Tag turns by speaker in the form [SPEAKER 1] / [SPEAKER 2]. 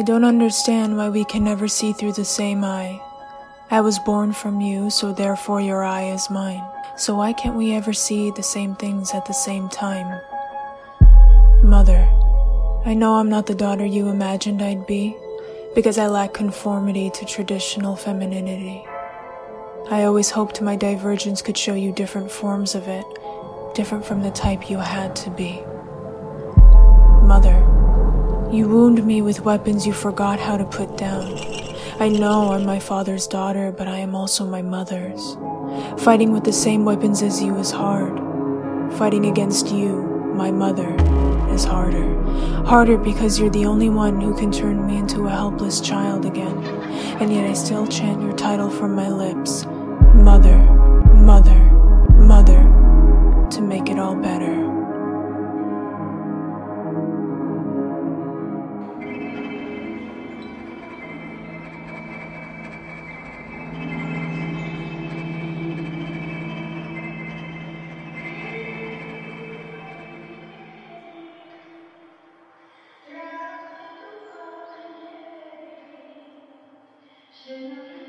[SPEAKER 1] I don't understand why we can never see through the same eye. I was born from you, so therefore your eye is mine. So why can't we ever see the same things at the same time? Mother, I know I'm not the daughter you imagined I'd be, because I lack conformity to traditional femininity. I always hoped my divergence could show you different forms of it, different from the type you had to be. Mother, you wound me with weapons you forgot how to put down. I know I'm my father's daughter, but I am also my mother's. Fighting with the same weapons as you is hard. Fighting against you, my mother, is harder. Harder because you're the only one who can turn me into a helpless child again. And yet I still chant your title from my lips Mother,
[SPEAKER 2] Música